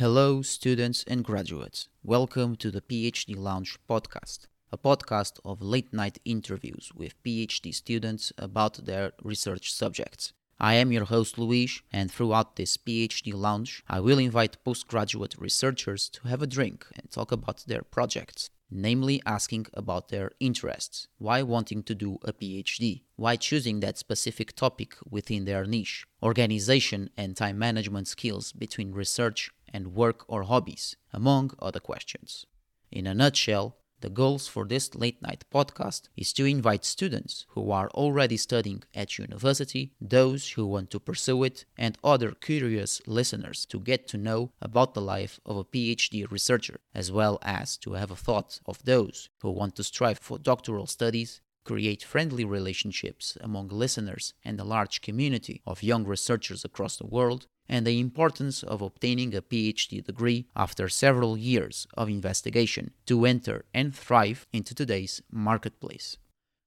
Hello, students and graduates. Welcome to the PhD Lounge podcast, a podcast of late night interviews with PhD students about their research subjects. I am your host Luis, and throughout this PhD Lounge, I will invite postgraduate researchers to have a drink and talk about their projects, namely asking about their interests, why wanting to do a PhD, why choosing that specific topic within their niche, organization and time management skills between research and work or hobbies, among other questions. In a nutshell, the goals for this late night podcast is to invite students who are already studying at university, those who want to pursue it, and other curious listeners to get to know about the life of a PhD researcher, as well as to have a thought of those who want to strive for doctoral studies, create friendly relationships among listeners and a large community of young researchers across the world, and the importance of obtaining a PhD degree after several years of investigation to enter and thrive into today's marketplace.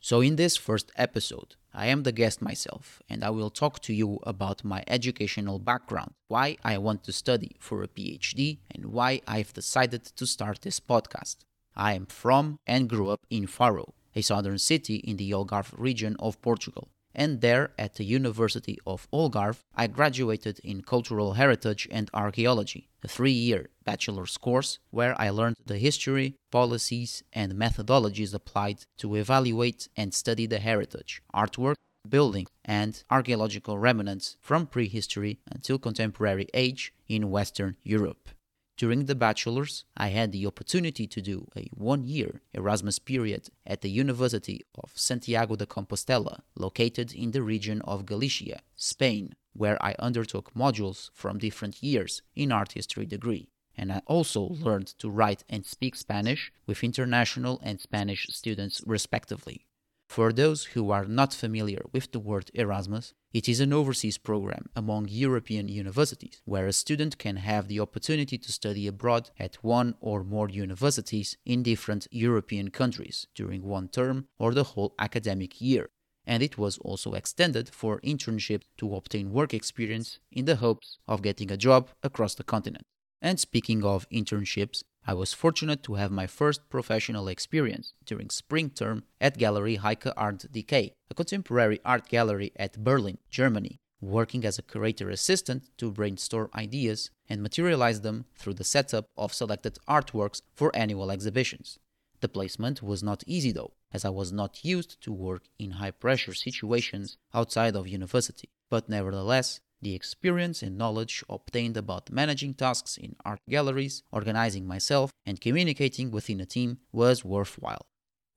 So, in this first episode, I am the guest myself, and I will talk to you about my educational background, why I want to study for a PhD, and why I've decided to start this podcast. I am from and grew up in Faro, a southern city in the Algarve region of Portugal and there at the University of Algarve, I graduated in Cultural Heritage and Archaeology, a three year bachelor's course where I learned the history, policies, and methodologies applied to evaluate and study the heritage, artwork, building, and archaeological remnants from prehistory until contemporary age in Western Europe. During the bachelor's, I had the opportunity to do a one year Erasmus period at the University of Santiago de Compostela, located in the region of Galicia, Spain, where I undertook modules from different years in art history degree. And I also learned to write and speak Spanish with international and Spanish students, respectively. For those who are not familiar with the word Erasmus, it is an overseas program among European universities where a student can have the opportunity to study abroad at one or more universities in different European countries during one term or the whole academic year. And it was also extended for internship to obtain work experience in the hopes of getting a job across the continent. And speaking of internships, I was fortunate to have my first professional experience during spring term at Gallery Heike Art DK, a contemporary art gallery at Berlin, Germany, working as a curator assistant to brainstorm ideas and materialize them through the setup of selected artworks for annual exhibitions. The placement was not easy though, as I was not used to work in high pressure situations outside of university, but nevertheless, the experience and knowledge obtained about managing tasks in art galleries, organizing myself, and communicating within a team was worthwhile.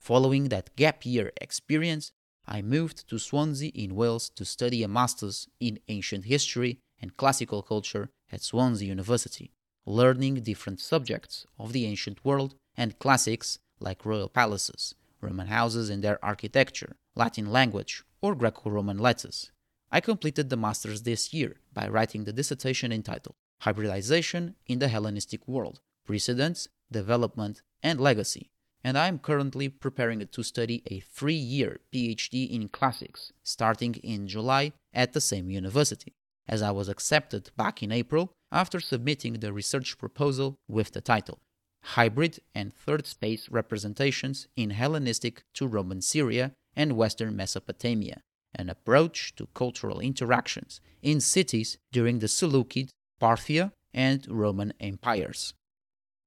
Following that gap year experience, I moved to Swansea in Wales to study a master's in ancient history and classical culture at Swansea University, learning different subjects of the ancient world and classics like royal palaces, Roman houses and their architecture, Latin language, or Greco Roman letters. I completed the master's this year by writing the dissertation entitled Hybridization in the Hellenistic World Precedents, Development, and Legacy, and I am currently preparing to study a three year PhD in classics starting in July at the same university, as I was accepted back in April after submitting the research proposal with the title Hybrid and Third Space Representations in Hellenistic to Roman Syria and Western Mesopotamia an approach to cultural interactions in cities during the Seleucid, Parthia, and Roman empires.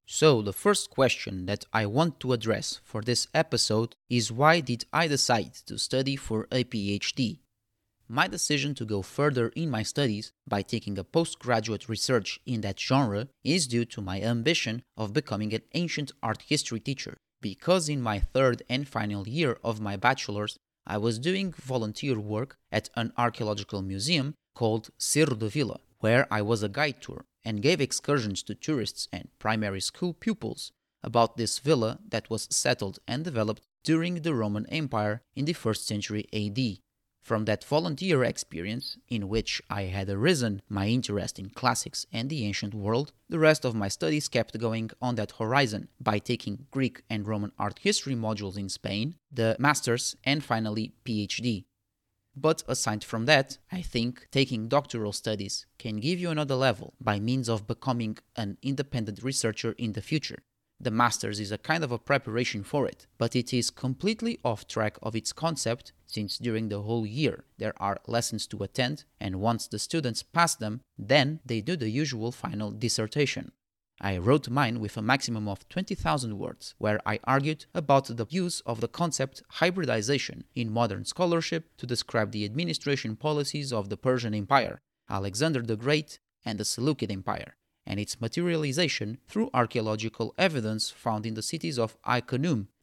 So, the first question that I want to address for this episode is why did I decide to study for a PhD? My decision to go further in my studies by taking a postgraduate research in that genre is due to my ambition of becoming an ancient art history teacher. Because in my third and final year of my bachelor's, I was doing volunteer work at an archaeological museum called Cerro da Vila, where I was a guide tour and gave excursions to tourists and primary school pupils about this villa that was settled and developed during the Roman Empire in the 1st century AD. From that volunteer experience, in which I had arisen my interest in classics and the ancient world, the rest of my studies kept going on that horizon by taking Greek and Roman art history modules in Spain, the master's, and finally PhD. But aside from that, I think taking doctoral studies can give you another level by means of becoming an independent researcher in the future. The master's is a kind of a preparation for it, but it is completely off track of its concept since during the whole year there are lessons to attend, and once the students pass them, then they do the usual final dissertation. I wrote mine with a maximum of 20,000 words, where I argued about the use of the concept hybridization in modern scholarship to describe the administration policies of the Persian Empire, Alexander the Great, and the Seleucid Empire and its materialization through archaeological evidence found in the cities of Ai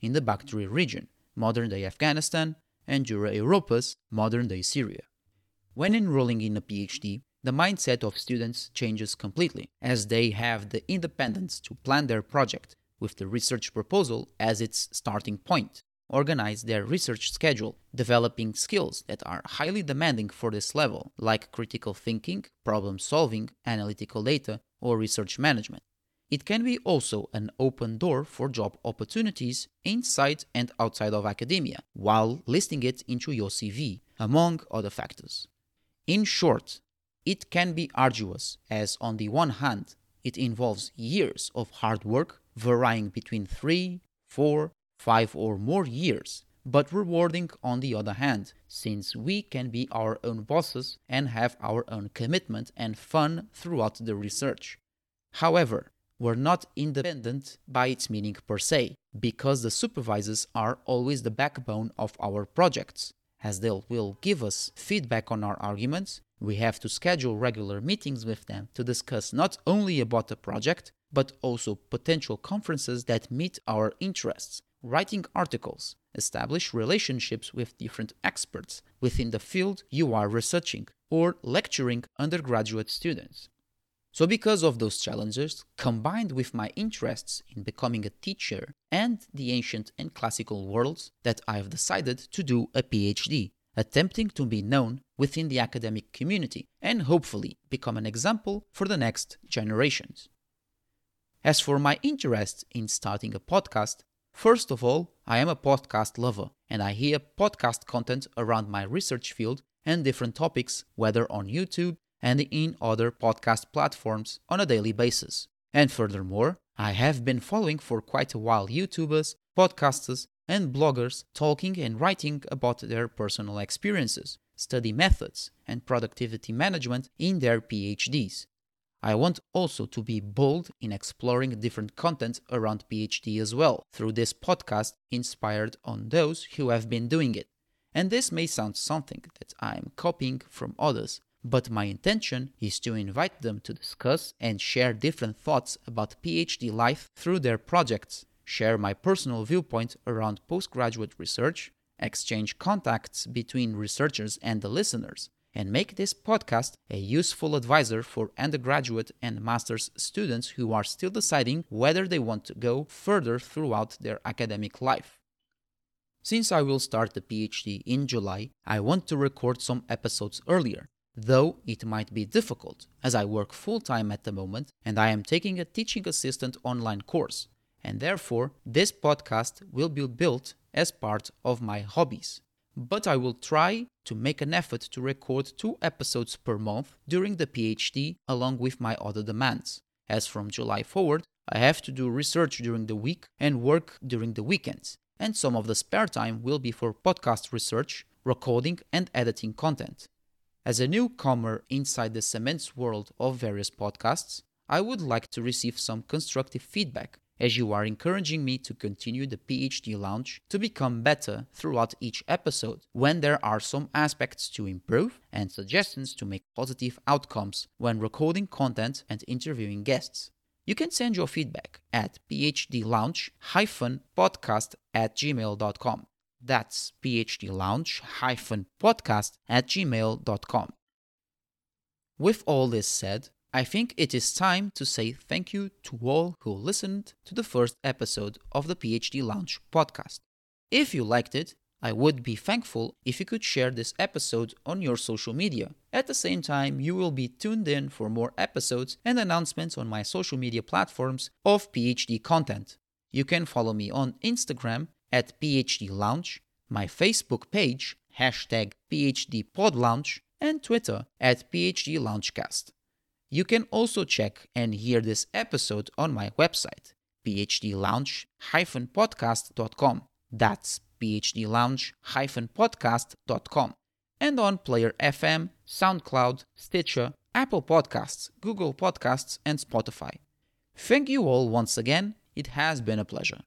in the Bactria region, modern day Afghanistan, and Dura Europos, modern day Syria. When enrolling in a PhD, the mindset of students changes completely, as they have the independence to plan their project with the research proposal as its starting point organize their research schedule, developing skills that are highly demanding for this level, like critical thinking, problem solving, analytical data, or research management. It can be also an open door for job opportunities inside and outside of academia, while listing it into your CV, among other factors. In short, it can be arduous, as on the one hand, it involves years of hard work, varying between 3, 4, 5 or more years, but rewarding on the other hand, since we can be our own bosses and have our own commitment and fun throughout the research. However, we're not independent by its meaning per se, because the supervisors are always the backbone of our projects. As they will give us feedback on our arguments, we have to schedule regular meetings with them to discuss not only about the project, but also potential conferences that meet our interests, writing articles, establish relationships with different experts within the field you are researching, or lecturing undergraduate students. So, because of those challenges, combined with my interests in becoming a teacher and the ancient and classical worlds, that I have decided to do a PhD, attempting to be known within the academic community and hopefully become an example for the next generations. As for my interest in starting a podcast, First of all, I am a podcast lover and I hear podcast content around my research field and different topics, whether on YouTube and in other podcast platforms on a daily basis. And furthermore, I have been following for quite a while YouTubers, podcasters, and bloggers talking and writing about their personal experiences, study methods, and productivity management in their PhDs. I want also to be bold in exploring different content around PhD as well, through this podcast inspired on those who have been doing it. And this may sound something that I am copying from others, but my intention is to invite them to discuss and share different thoughts about PhD life through their projects, share my personal viewpoint around postgraduate research, exchange contacts between researchers and the listeners, and make this podcast a useful advisor for undergraduate and master's students who are still deciding whether they want to go further throughout their academic life. Since I will start the PhD in July, I want to record some episodes earlier, though it might be difficult as I work full time at the moment and I am taking a teaching assistant online course, and therefore this podcast will be built as part of my hobbies but I will try to make an effort to record two episodes per month during the PhD along with my other demands. As from July forward, I have to do research during the week and work during the weekends, and some of the spare time will be for podcast research, recording, and editing content. As a newcomer inside the immense world of various podcasts, I would like to receive some constructive feedback as you are encouraging me to continue the PhD Lounge to become better throughout each episode when there are some aspects to improve and suggestions to make positive outcomes when recording content and interviewing guests. You can send your feedback at phdlounge-podcast at gmail.com. That's phdlounge-podcast at gmail.com. With all this said, I think it is time to say thank you to all who listened to the first episode of the PhD Lounge podcast. If you liked it, I would be thankful if you could share this episode on your social media. At the same time, you will be tuned in for more episodes and announcements on my social media platforms of PhD content. You can follow me on Instagram at PhD Lounge, my Facebook page hashtag PhD Pod Lounge, and Twitter at PhD Loungecast. You can also check and hear this episode on my website, phdlounge-podcast.com. That's phdlounge-podcast.com. And on Player FM, SoundCloud, Stitcher, Apple Podcasts, Google Podcasts, and Spotify. Thank you all once again. It has been a pleasure.